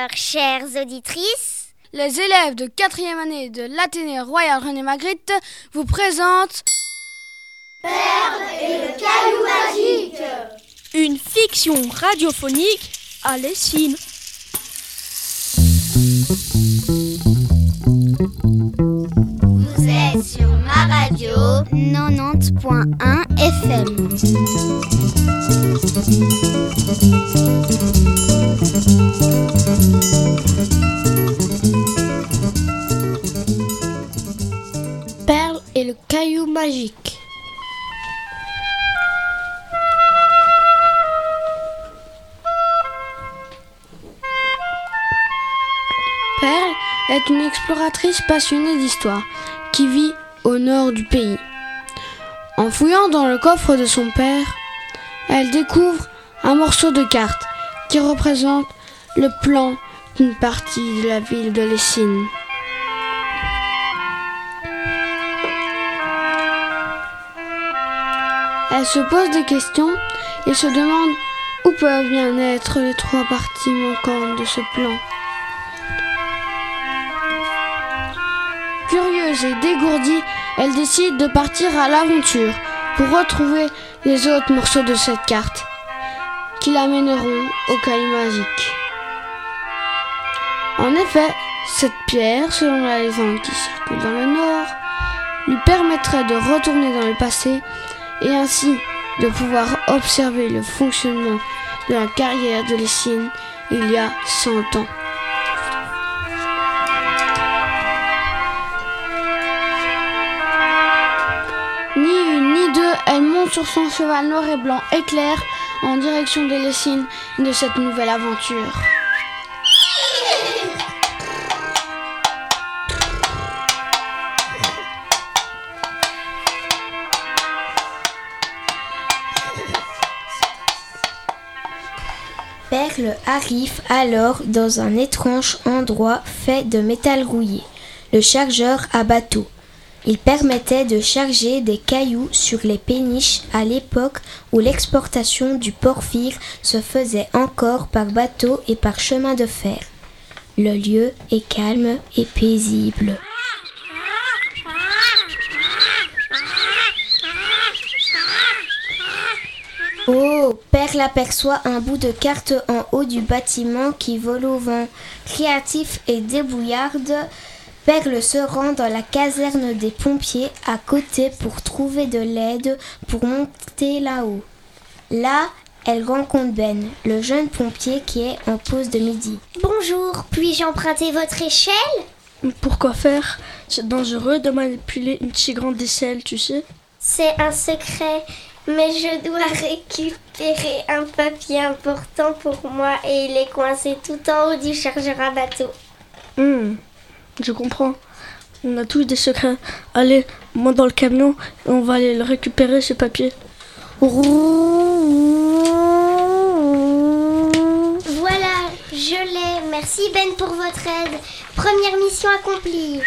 Auditeurs, chères auditrices, Les élèves de 4e année de l'Athénée Royal René Magritte vous présentent Une fiction radiophonique à Lessine. vous êtes sur ma radio 90.1 FM. Caillou magique. Perle est une exploratrice passionnée d'histoire qui vit au nord du pays. En fouillant dans le coffre de son père, elle découvre un morceau de carte qui représente le plan d'une partie de la ville de Lessine. Elle se pose des questions et se demande où peuvent bien être les trois parties manquantes de ce plan. Curieuse et dégourdie, elle décide de partir à l'aventure pour retrouver les autres morceaux de cette carte qui l'amèneront au caillou magique. En effet, cette pierre, selon la légende qui circule dans le nord, lui permettrait de retourner dans le passé et ainsi de pouvoir observer le fonctionnement de la carrière de Lessine il y a 100 ans. Ni une ni deux, elle monte sur son cheval noir et blanc éclair en direction des Lessines et de cette nouvelle aventure. Arrive alors dans un étrange endroit fait de métal rouillé, le chargeur à bateau. Il permettait de charger des cailloux sur les péniches à l'époque où l'exportation du porphyre se faisait encore par bateau et par chemin de fer. Le lieu est calme et paisible. Oh, Perle aperçoit un bout de carte en haut du bâtiment qui vole au vent. Créatif et débrouillarde, Perle se rend dans la caserne des pompiers à côté pour trouver de l'aide pour monter là-haut. Là, elle rencontre Ben, le jeune pompier qui est en pause de midi. Bonjour, puis-je emprunter votre échelle? Pourquoi faire? C'est dangereux de manipuler une si grande aisselle, tu sais. C'est un secret, mais je dois récupérer un papier important pour moi et il est coincé tout en haut du chargeur à bateau. Hmm, je comprends. On a tous des secrets. Allez, moi dans le camion et on va aller le récupérer, ce papier. Voilà, je l'ai. Merci Ben pour votre aide. Première mission accomplie.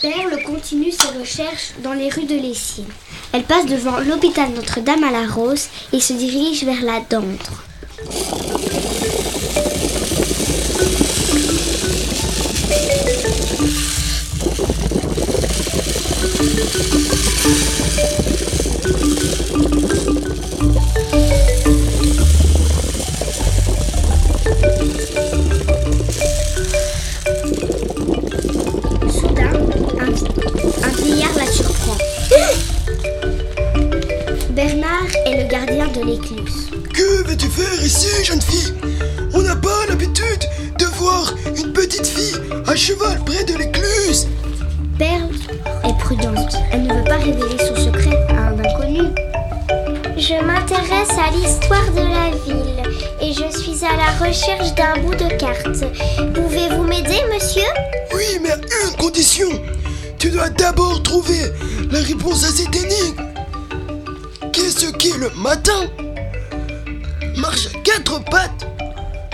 Perle recherches dans les rues de Lessines. Elle passe devant l'hôpital Notre-Dame à la Rose et se dirige vers la Dendre. La recherche d'un bout de carte. Pouvez-vous m'aider, monsieur? Oui, mais à une condition. Tu dois d'abord trouver la réponse à cette énigme. Qu'est-ce qu'est le matin? Marche à quatre pattes,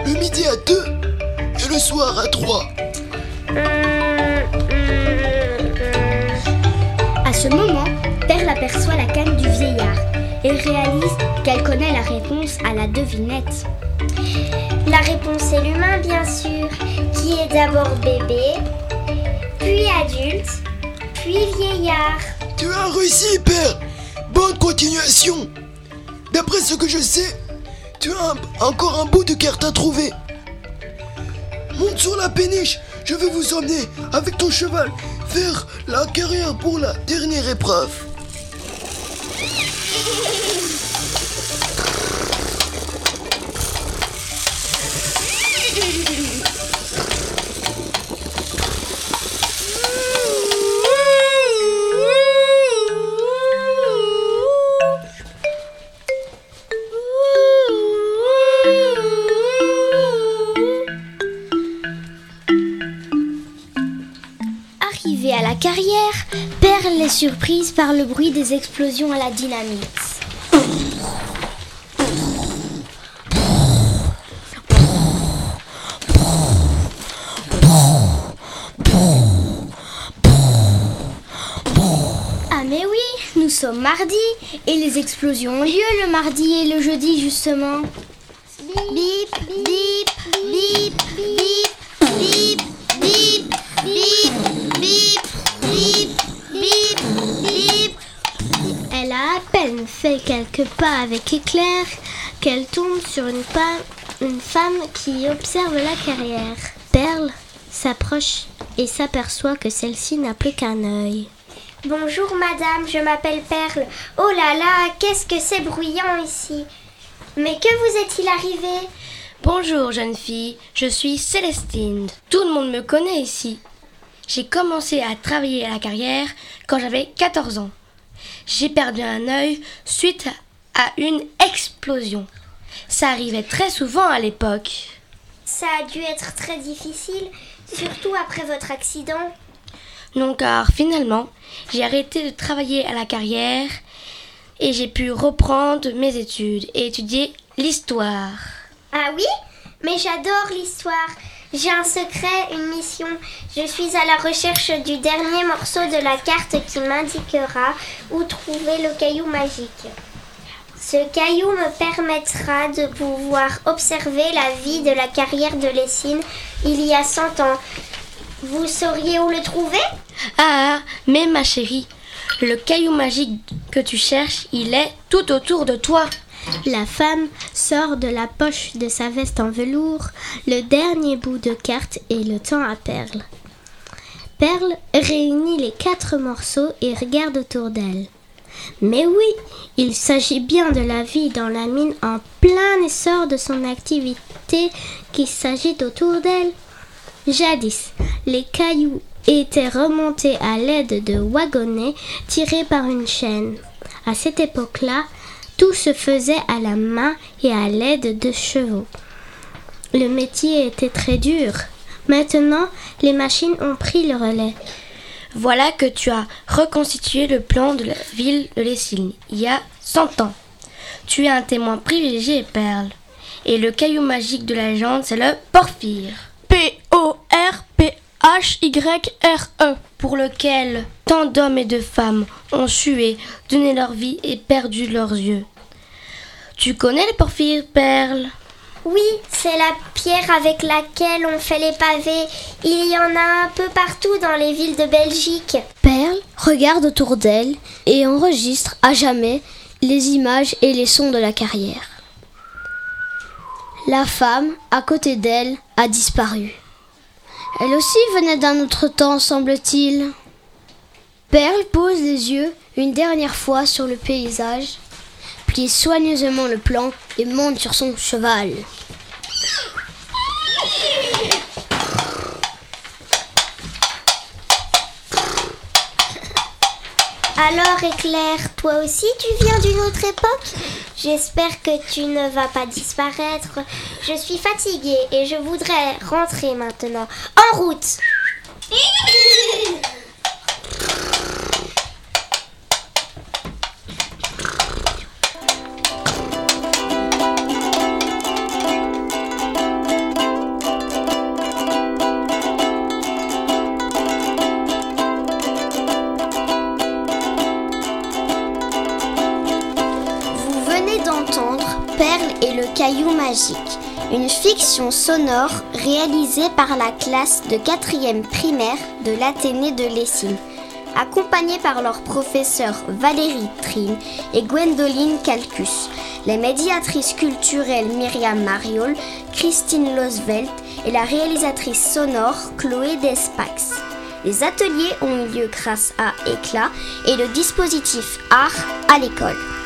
le midi à deux et le soir à trois. À ce moment, Perle aperçoit la canne du vieillard et réalise qu'elle connaît la réponse à la devinette. La réponse est l'humain, bien sûr, qui est d'abord bébé, puis adulte, puis vieillard. Tu as réussi, père. Bonne continuation. D'après ce que je sais, tu as encore un bout de carte à trouver. Monte sur la péniche. Je vais vous emmener avec ton cheval vers la carrière pour la dernière épreuve. À la carrière, Perle est surprise par le bruit des explosions à la dynamite. Ah mais oui, nous sommes mardi et les explosions ont lieu le mardi et le jeudi justement. Bip, bip, bip, bip, bip, bip, bip, bip, fait quelques pas avec éclair qu'elle tombe sur une, pa- une femme qui observe la carrière. Perle s'approche et s'aperçoit que celle-ci n'a plus qu'un œil. Bonjour madame, je m'appelle Perle. Oh là là, qu'est-ce que c'est bruyant ici. Mais que vous est-il arrivé? Bonjour jeune fille, je suis Célestine. Tout le monde me connaît ici. J'ai commencé à travailler à la carrière quand j'avais 14 ans. J'ai perdu un œil suite à une explosion. Ça arrivait très souvent à l'époque. Ça a dû être très difficile, surtout après votre accident. Non car finalement, j'ai arrêté de travailler à la carrière et j'ai pu reprendre mes études et étudier l'histoire. Ah oui? Mais j'adore l'histoire. J'ai un secret, une mission. Je suis à la recherche du dernier morceau de la carte qui m'indiquera où trouver le caillou magique. Ce caillou me permettra de pouvoir observer la vie de la carrière de Lessine il y a 100 ans. Vous sauriez où le trouver? Ah, mais ma chérie, le caillou magique que tu cherches, il est tout autour de toi. La femme sort de la poche de sa veste en velours le dernier bout de carte et le tend à Perle. Perle réunit les quatre morceaux et regarde autour d'elle. Mais oui, il s'agit bien de la vie dans la mine en plein essor de son activité qui s'agite autour d'elle. Jadis, les cailloux étaient remontés à l'aide de wagonnets tirés par une chaîne. À cette époque-là, tout se faisait à la main et à l'aide de chevaux. Le métier était très dur. Maintenant, les machines ont pris le relais. Voilà que tu as reconstitué le plan de la ville de Lessines il y a 100 ans. Tu es un témoin privilégié, Perle. Et le caillou magique de la légende, c'est le porphyre. P-O-R-P-H-Y-R-E. pour lequel tant d'hommes et de femmes ont sué, donné leur vie et perdu leurs yeux. Tu connais le porphyre, Perle? Oui, c'est la pierre avec laquelle on fait les pavés. Il y en a un peu partout dans les villes de Belgique. Perle regarde autour d'elle et enregistre à jamais les images et les sons de la carrière. La femme, à côté d'elle, a disparu. Elle aussi venait d'un autre temps, semble-t-il. Perle pose les yeux une dernière fois sur le paysage, plie soigneusement le plan et monte sur son cheval. Alors Éclair, toi aussi tu viens d'une autre époque? J'espère que tu ne vas pas disparaître. Je suis fatiguée et je voudrais rentrer maintenant. En route caillou magique, une fiction sonore réalisée par la classe de 4e primaire de l'Athénée de Lessine, accompagnée par leur professeur Valérie Trine et Gwendoline Calcus, les médiatrices culturelles Myriam Mariol, Christine Losvelt et la réalisatrice sonore Chloé Despax. Les ateliers ont eu lieu grâce à Éclat et le dispositif Art à l'école.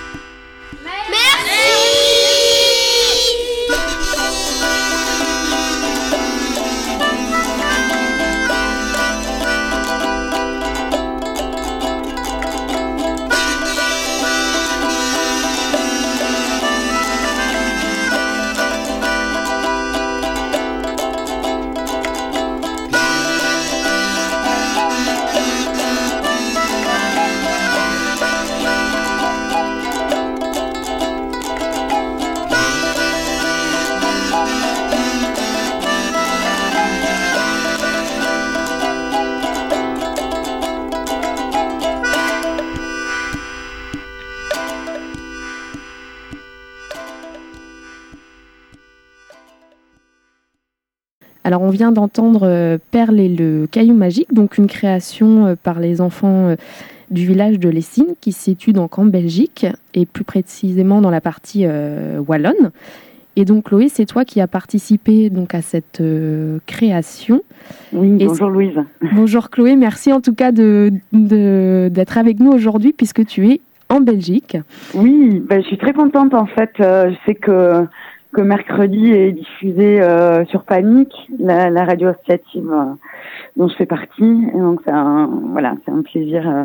Alors on vient d'entendre euh, Perle et le caillou magique, donc une création euh, par les enfants euh, du village de Lessines qui se situe donc en Belgique et plus précisément dans la partie euh, wallonne. Et donc Chloé, c'est toi qui as participé donc à cette euh, création. Oui, Et bonjour Louise. Bonjour Chloé, merci en tout cas de d'être avec nous aujourd'hui puisque tu es en Belgique. Oui, ben, je suis très contente en fait. Euh, je sais que, que mercredi est diffusé euh, sur Panique, la, la radio associative euh, dont je fais partie. Et donc c'est un, voilà, c'est un plaisir euh,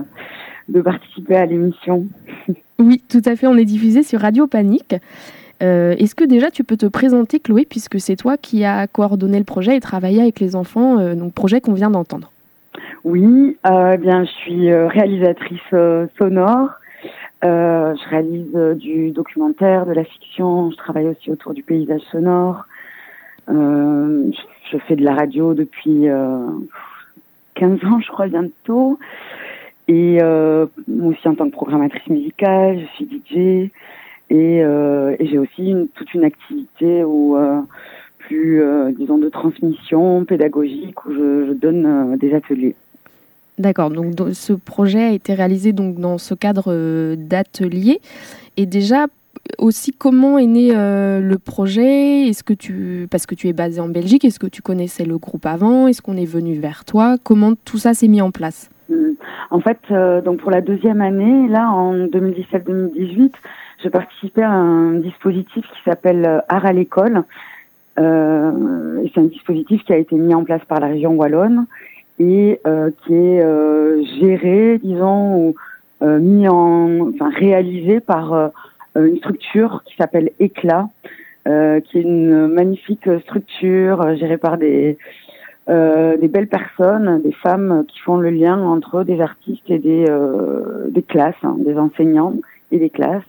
de participer à l'émission. Oui, tout à fait, on est diffusé sur Radio Panique. Est-ce que déjà tu peux te présenter Chloé puisque c'est toi qui as coordonné le projet et travaillé avec les enfants, donc projet qu'on vient d'entendre? Oui, eh bien je suis réalisatrice sonore. Euh, je réalise euh, du documentaire, de la fiction. Je travaille aussi autour du paysage sonore. Euh, je, fais de la radio depuis euh, 15 ans, je crois bientôt. Et euh, aussi en tant que programmatrice musicale, je suis DJ. Et, euh, et j'ai aussi une, toute une activité où euh, plus, euh, disons, de transmission pédagogique où je, je donne euh, des ateliers. D'accord, donc do- ce projet a été réalisé donc dans ce cadre euh, d'atelier. Et déjà aussi comment est né euh, le projet? Est-ce que tu parce que tu es basé en Belgique, est-ce que tu connaissais le groupe avant? Est-ce qu'on est venu vers toi? Comment tout ça s'est mis en place? Mm. En fait, euh, donc pour la deuxième année, là en 2017-2018, je participais à un dispositif qui s'appelle Art à l'école. C'est un dispositif qui a été mis en place par la région wallonne et euh, qui est euh, géré, disons, ou euh, mis en, enfin réalisé par euh, une structure qui s'appelle Éclat, euh, qui est une magnifique structure euh, gérée par des des belles personnes, des femmes qui font le lien entre des artistes et des, des classes, hein, des enseignants et des classes.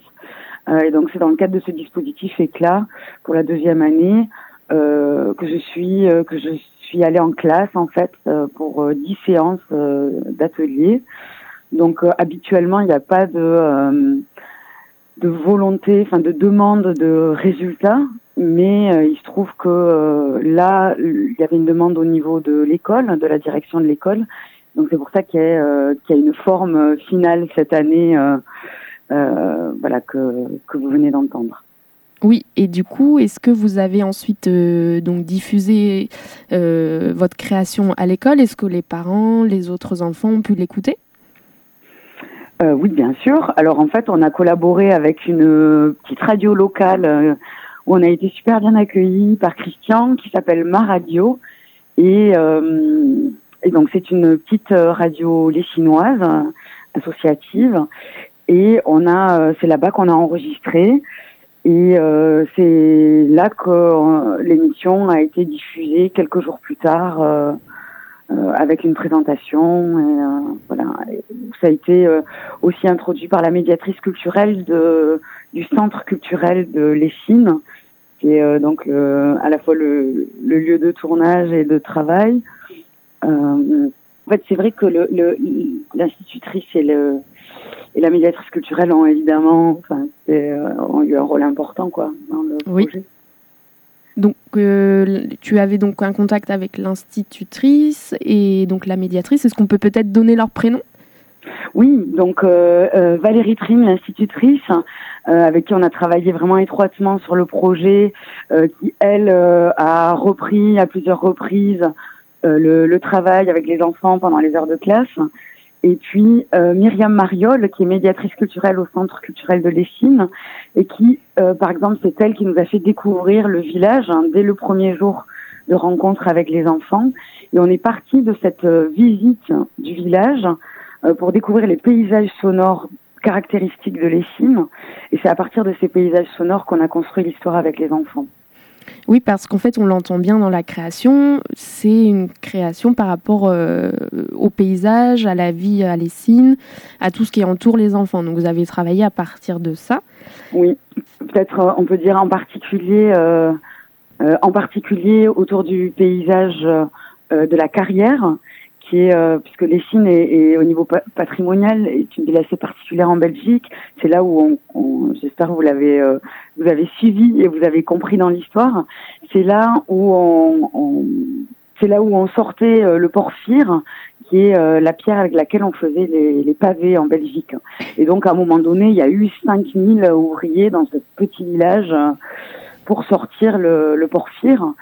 Et donc c'est dans le cadre de ce dispositif éclat pour la deuxième année que je suis que je suis allée en classe en fait euh, pour euh, dix séances euh, d'atelier. Donc euh, habituellement il n'y a pas de euh, de volonté, enfin de demande de résultats, mais euh, il se trouve que euh, là, il y avait une demande au niveau de l'école, de la direction de l'école, Donc c'est pour ça qu'il y, a, qu'il y a une forme finale cette année, voilà que que vous venez d'entendre. Oui, et du coup, est-ce que vous avez ensuite donc diffusé votre création à l'école? Est-ce que les parents, les autres enfants ont pu l'écouter? Euh, oui, bien sûr. Alors en fait, on a collaboré avec une euh, petite radio locale euh, où on a été super bien accueillis par Christian, qui s'appelle Ma Radio. Et, donc c'est une petite radio lessinoise associative. Et on a, c'est là-bas qu'on a enregistré. Et c'est là que l'émission a été diffusée quelques jours plus tard euh, avec une présentation. Et, euh, voilà. ça a été euh, aussi introduit par la médiatrice culturelle de, du centre culturel de Lessines, qui est donc à la fois le, le, lieu de tournage et de travail. en fait, c'est vrai que l'institutrice le, et le et la médiatrice culturelle ont évidemment, enfin, ont eu un rôle important quoi dans le oui. projet. Donc, euh, tu avais donc un contact avec l'institutrice et donc la médiatrice. Est-ce qu'on peut peut-être donner leur prénom? Oui, donc euh, euh, Valérie Trim, l'institutrice, avec qui on a travaillé vraiment étroitement sur le projet, qui elle a repris à plusieurs reprises le, le, travail avec les enfants pendant les heures de classe. Et puis euh, Myriam Mariol, qui est médiatrice culturelle au Centre culturel de Lessines, et qui, euh, par exemple, c'est elle qui nous a fait découvrir le village hein, dès le premier jour de rencontre avec les enfants. Et on est parti de cette euh, visite du village pour découvrir les paysages sonores caractéristiques de Lessines. Et c'est à partir de ces paysages sonores qu'on a construit l'histoire avec les enfants. Oui, parce qu'en fait, on l'entend bien dans la création, c'est une création par rapport euh, au paysage, à la vie à Lessines, à tout ce qui entoure les enfants. Donc vous avez travaillé à partir de ça. Oui, peut-être euh, on peut dire en particulier, euh, en particulier autour du paysage de la carrière, qui est, euh, puisque Lessines est, est, au niveau patrimonial est une ville assez particulière en Belgique. C'est là où on, on j'espère vous l'avez, euh, vous avez suivi et vous avez compris dans l'histoire. C'est là où on, on c'est là où on sortait euh, le porphyre, qui est euh, la pierre avec laquelle on faisait les, les, pavés en Belgique. Et donc à un moment donné, il y a eu 5000 ouvriers dans ce petit village pour sortir le, le porphyre.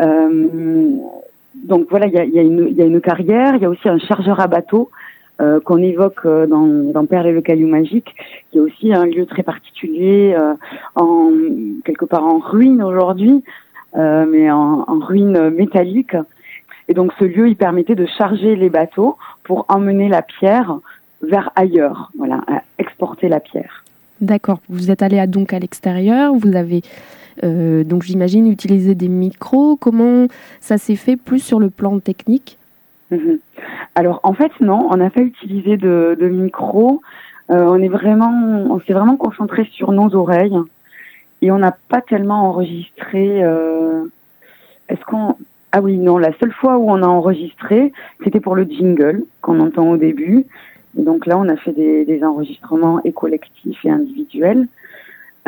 Euh, donc voilà, il y a, une carrière, il y a aussi un chargeur à bateau euh, qu'on évoque euh, dans, dans Perle et le caillou magique, qui est aussi un lieu très particulier, euh, quelque part en ruine aujourd'hui, mais en, ruine métallique. Et donc ce lieu, il permettait de charger les bateaux pour emmener la pierre vers ailleurs, voilà, exporter la pierre. D'accord. Vous êtes allé à, donc à l'extérieur, vous avez euh, donc j'imagine utiliser des micros. Comment ça s'est fait plus sur le plan technique? Mmh. Alors en fait non, on n'a pas utilisé de, de micros. Euh, on est vraiment, on s'est vraiment concentré sur nos oreilles et on n'a pas tellement enregistré. Euh... Est-ce qu'on ah oui non, la seule fois où on a enregistré, c'était pour le jingle qu'on entend au début. Et donc là, on a fait des enregistrements et collectifs et individuels.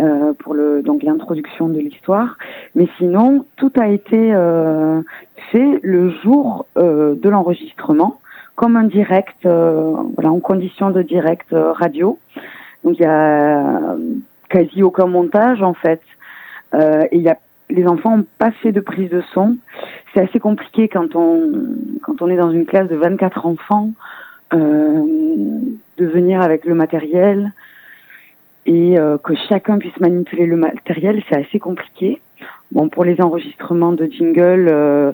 Euh, pour le donc l'introduction de l'histoire. Mais sinon, tout a été euh, fait le jour euh, de l'enregistrement, comme un direct, euh, voilà, en condition de direct euh, radio. Donc il y a quasi aucun montage en fait. et il y a les enfants n'ont pas fait de prise de son. C'est assez compliqué quand on quand on est dans une classe de 24 enfants de venir avec le matériel, et euh, que chacun puisse manipuler le matériel, c'est assez compliqué. Bon, pour les enregistrements de jingle, euh,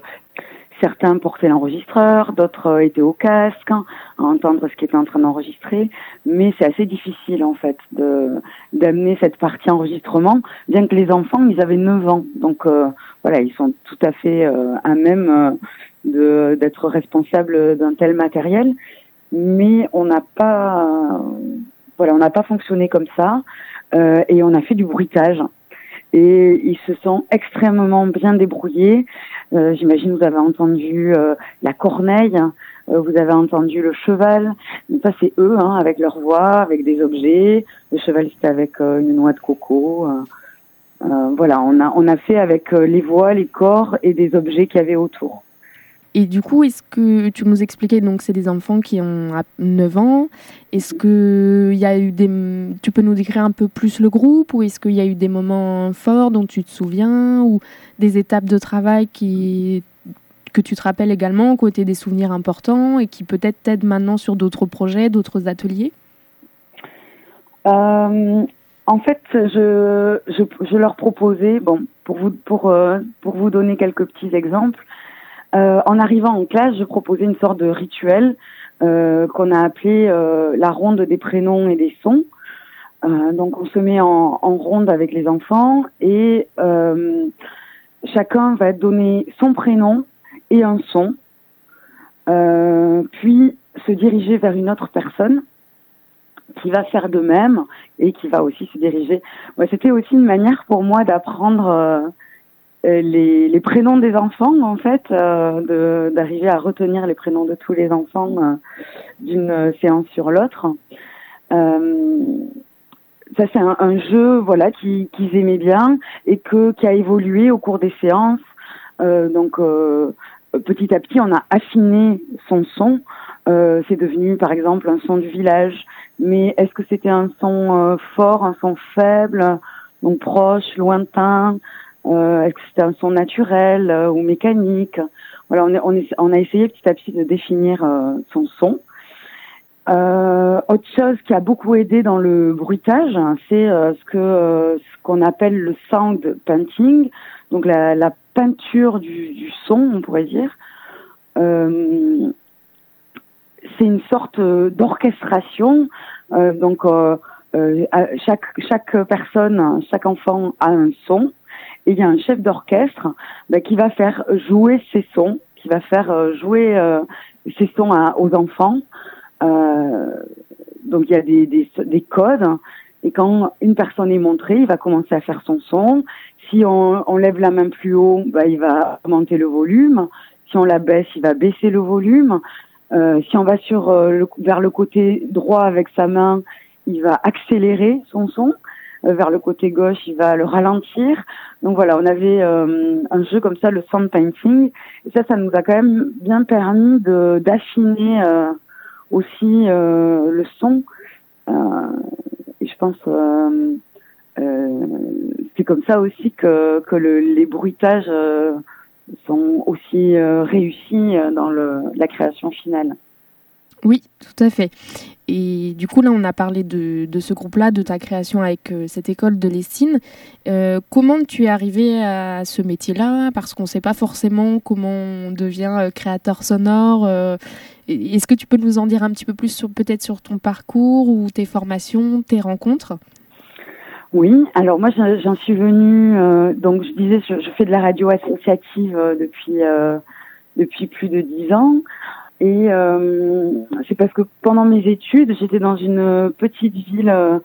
certains portaient l'enregistreur, d'autres euh, étaient au casque hein, à entendre ce qui était en train d'enregistrer, mais c'est assez difficile en fait de d'amener cette partie enregistrement, bien que les enfants, ils avaient 9 ans, donc euh, voilà, ils sont tout à fait à même de d'être responsables d'un tel matériel, mais on n'a pas voilà, on n'a pas fonctionné comme ça euh, et on a fait du bruitage. Et ils se sont extrêmement bien débrouillés. Euh, J'imagine vous avez entendu euh, la corneille, euh, vous avez entendu le cheval. Donc ça c'est eux, hein, avec leur voix, avec des objets. Le cheval c'était avec euh, une noix de coco. voilà, on a on a fait avec les voix, les corps et des objets qu'il y avait autour. Et du coup, est-ce que tu nous expliquais, donc c'est des enfants qui ont 9 ans, est-ce que y a eu des, tu peux nous décrire un peu plus le groupe ou est-ce qu'il y a eu des moments forts dont tu te souviens ou des étapes de travail qui, que tu te rappelles également, côté des souvenirs importants et qui peut-être t'aident maintenant sur d'autres projets, d'autres ateliers? Euh, En fait, je, je, leur proposais, bon, pour vous, pour, euh, pour vous donner quelques petits exemples, en arrivant en classe, je proposais une sorte de rituel euh, qu'on a appelé euh, la ronde des prénoms et des sons. donc on se met en, en, ronde avec les enfants et chacun va donner son prénom et un son, puis se diriger vers une autre personne qui va faire de même et qui va aussi se diriger. Ouais, C'était aussi une manière pour moi d'apprendre euh, les, les, prénoms des enfants, en fait, euh, d'arriver à retenir les prénoms de tous les enfants euh, d'une séance sur l'autre. Euh, ça, c'est un, un, jeu, voilà, qu'ils qui aimaient bien et que qui a évolué au cours des séances. donc, petit à petit, on a affiné son son. c'est devenu, par exemple, un son du village. Mais est-ce que c'était un son fort, un son faible, donc proche, lointain? euh, Est-ce que c'était un son naturel euh, ou mécanique? Voilà, on, a essayé petit à petit de définir euh, son son. Euh, autre chose qui a beaucoup aidé dans le bruitage, c'est euh, ce que ce qu'on appelle le sound painting, donc la, peinture du, du, son, on pourrait dire. Euh, c'est une sorte d'orchestration, donc chaque chaque personne, chaque enfant a un son et il y a un chef d'orchestre bah, qui va faire jouer ses sons, qui va faire euh, jouer euh, ses sons aux enfants. Euh, donc il y a des, des, des, codes et quand une personne est montrée, il va commencer à faire son son. Si on, on lève la main plus haut, bah, il va augmenter le volume. Si on la baisse, il va baisser le volume. Euh, si on va sur vers le côté droit avec sa main, il va accélérer son son. Euh, vers le côté gauche, il va le ralentir. Donc voilà, on avait euh, un jeu comme ça, le sound painting. Et ça, ça nous a quand même bien permis de d'affiner euh, aussi le son. et je pense c'est comme ça aussi que, que le, les bruitages sont aussi réussis dans le, la création finale. Oui, tout à fait. Et du coup, là, on a parlé de, ce groupe-là, de ta création avec euh, cette école de Lessine. Euh, comment tu es arrivé à ce métier-là? Parce qu'on ne sait pas forcément comment on devient euh, créateur sonore. Est-ce que tu peux nous en dire un petit peu plus peut-être sur ton parcours ou tes formations, tes rencontres? Oui, alors moi j'en suis venue, donc je disais, je, je, fais de la radio associative depuis plus de dix ans. Et euh, c'est parce que pendant mes études, j'étais dans une petite ville euh,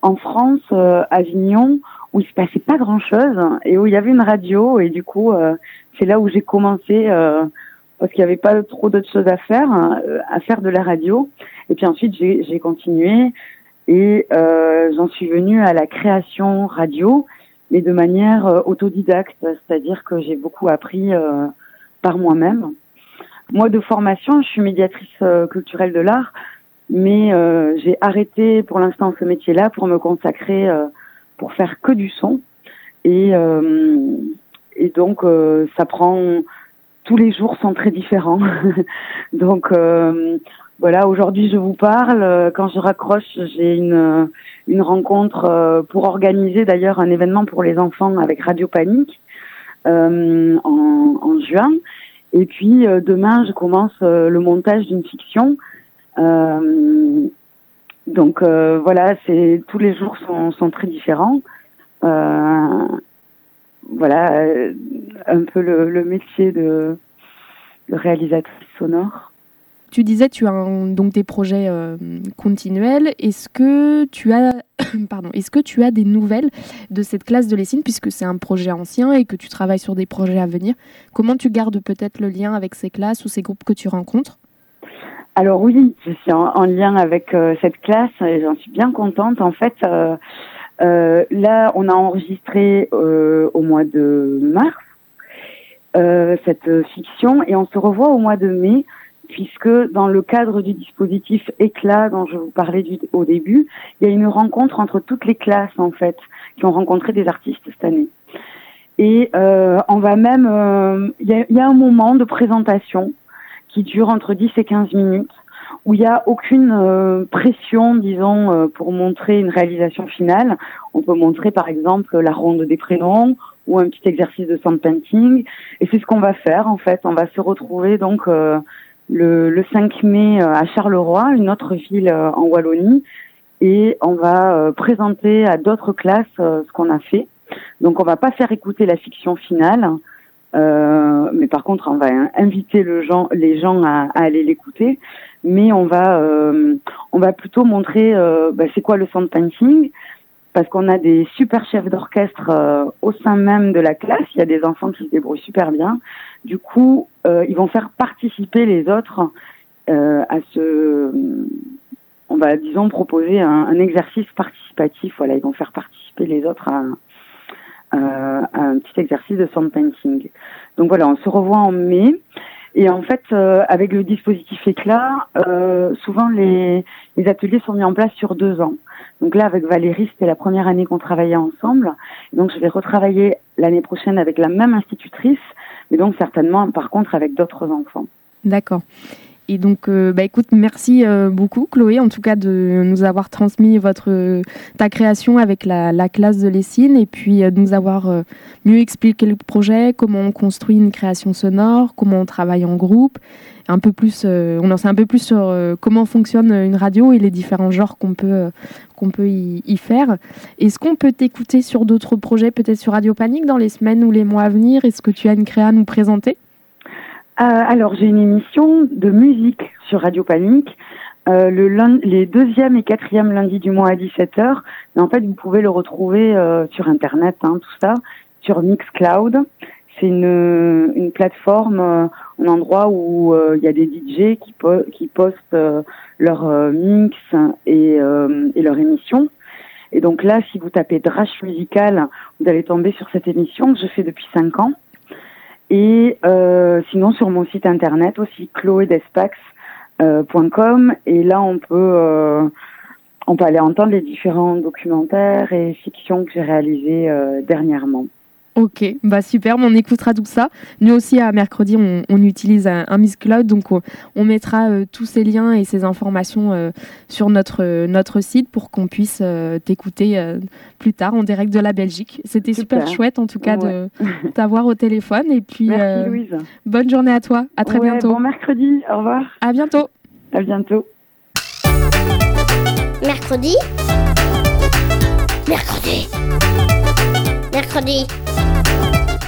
en France, euh, Avignon, où il se passait pas grand-chose et où il y avait une radio. Et du coup, euh, c'est là où j'ai commencé parce qu'il n'y avait pas trop d'autres choses à faire, à faire de la radio. Et puis ensuite, j'ai continué et j'en suis venue à la création radio, mais de manière autodidacte, c'est-à-dire que j'ai beaucoup appris par moi-même. Moi, de formation, je suis médiatrice euh, culturelle de l'art, mais euh, j'ai arrêté pour l'instant ce métier-là pour me consacrer euh, pour faire que du son. Et, et donc, ça prend tous les jours sont très différents. donc voilà, aujourd'hui je vous parle. Quand je raccroche, j'ai une une rencontre pour organiser d'ailleurs un événement pour les enfants avec Radio Panique en, en juin. Et puis euh, demain, je commence euh, le montage d'une fiction. Euh, donc voilà, c'est tous les jours sont, sont très différents. voilà, un peu le, le métier de, de réalisatrice sonore. Tu disais, tu as donc des projets euh, continuels. Est-ce que tu as, pardon, est-ce que tu as des nouvelles de cette classe de Lessine puisque c'est un projet ancien et que tu travailles sur des projets à venir? Comment tu gardes peut-être le lien avec ces classes ou ces groupes que tu rencontres? Alors oui, je suis en, lien avec euh, cette classe et j'en suis bien contente. En fait, euh, là, on a enregistré au mois de mars cette fiction et on se revoit au mois de mai puisque dans le cadre du dispositif éclat dont je vous parlais au début, il y a une rencontre entre toutes les classes en fait qui ont rencontré des artistes cette année. Et euh, on va même, euh, il y, a, un moment de présentation qui dure entre 10 et 15 minutes où il n'y a aucune euh, pression, disons, pour montrer une réalisation finale. On peut montrer par exemple la ronde des prénoms ou un petit exercice de sound painting. Et c'est ce qu'on va faire en fait. On va se retrouver donc le, le 5 mai à Charleroi, une autre ville en Wallonie, et on va présenter à d'autres classes ce qu'on a fait. Donc on va pas faire écouter la fiction finale, euh, mais par contre on va inviter le les gens à, aller l'écouter. Mais on va euh, on va plutôt montrer euh, bah, c'est quoi le sound painting parce qu'on a des super chefs d'orchestre au sein même de la classe. Il y a des enfants qui se débrouillent super bien. Du coup, ils vont faire participer les autres à ce. On va disons proposer un, un exercice participatif. Voilà, ils vont faire participer les autres à, euh, un petit exercice de sound painting. Donc voilà, on se revoit en mai. Et en fait, euh, avec le dispositif éclat, euh, souvent les, les, ateliers sont mis en place sur deux ans. Donc là, avec Valérie, c'était la première année qu'on travaillait ensemble. Donc je vais retravailler l'année prochaine avec la même institutrice, mais donc certainement, par contre, avec d'autres enfants. D'accord. Et donc, euh, bah, écoute, merci euh, beaucoup, Chloé, en tout cas, de nous avoir transmis ta création avec la, classe de Lessine et puis euh, de nous avoir mieux expliqué le projet, comment on construit une création sonore, comment on travaille en groupe. Un peu plus, on en sait un peu plus sur comment fonctionne une radio et les différents genres qu'on peut, qu'on peut y, y faire. Est-ce qu'on peut t'écouter sur d'autres projets, peut-être sur Radio Panique dans les semaines ou les mois à venir? Est-ce que tu as une créa à nous présenter? Alors, j'ai une émission de musique sur Radio Panique. Euh, le les deuxième et quatrième lundi du mois à 17h. Mais en fait, vous pouvez le retrouver euh, sur Internet, hein, tout ça, sur Mixcloud. C'est une, une plateforme, un endroit où il y a des DJ qui, qui postent leur mix et, et leur émission. Et donc là, si vous tapez Drash Musical, vous allez tomber sur cette émission que je fais depuis cinq ans. Et euh, sinon sur mon site internet aussi chloedespax.com et là on peut euh, on peut aller entendre les différents documentaires et fictions que j'ai réalisés euh, dernièrement. Ok, bah super, on écoutera tout ça. Nous aussi à mercredi, on, utilise un, Miss Cloud, donc on, mettra euh, tous ces liens et ces informations euh, sur notre notre site pour qu'on puisse euh, t'écouter plus tard en direct de la Belgique. C'était super. chouette en tout cas de t'avoir au téléphone et puis Merci, Louise. bonne journée à toi. À très bientôt. Bon mercredi. Au revoir. À bientôt. À bientôt. Mercredi. Mercredi.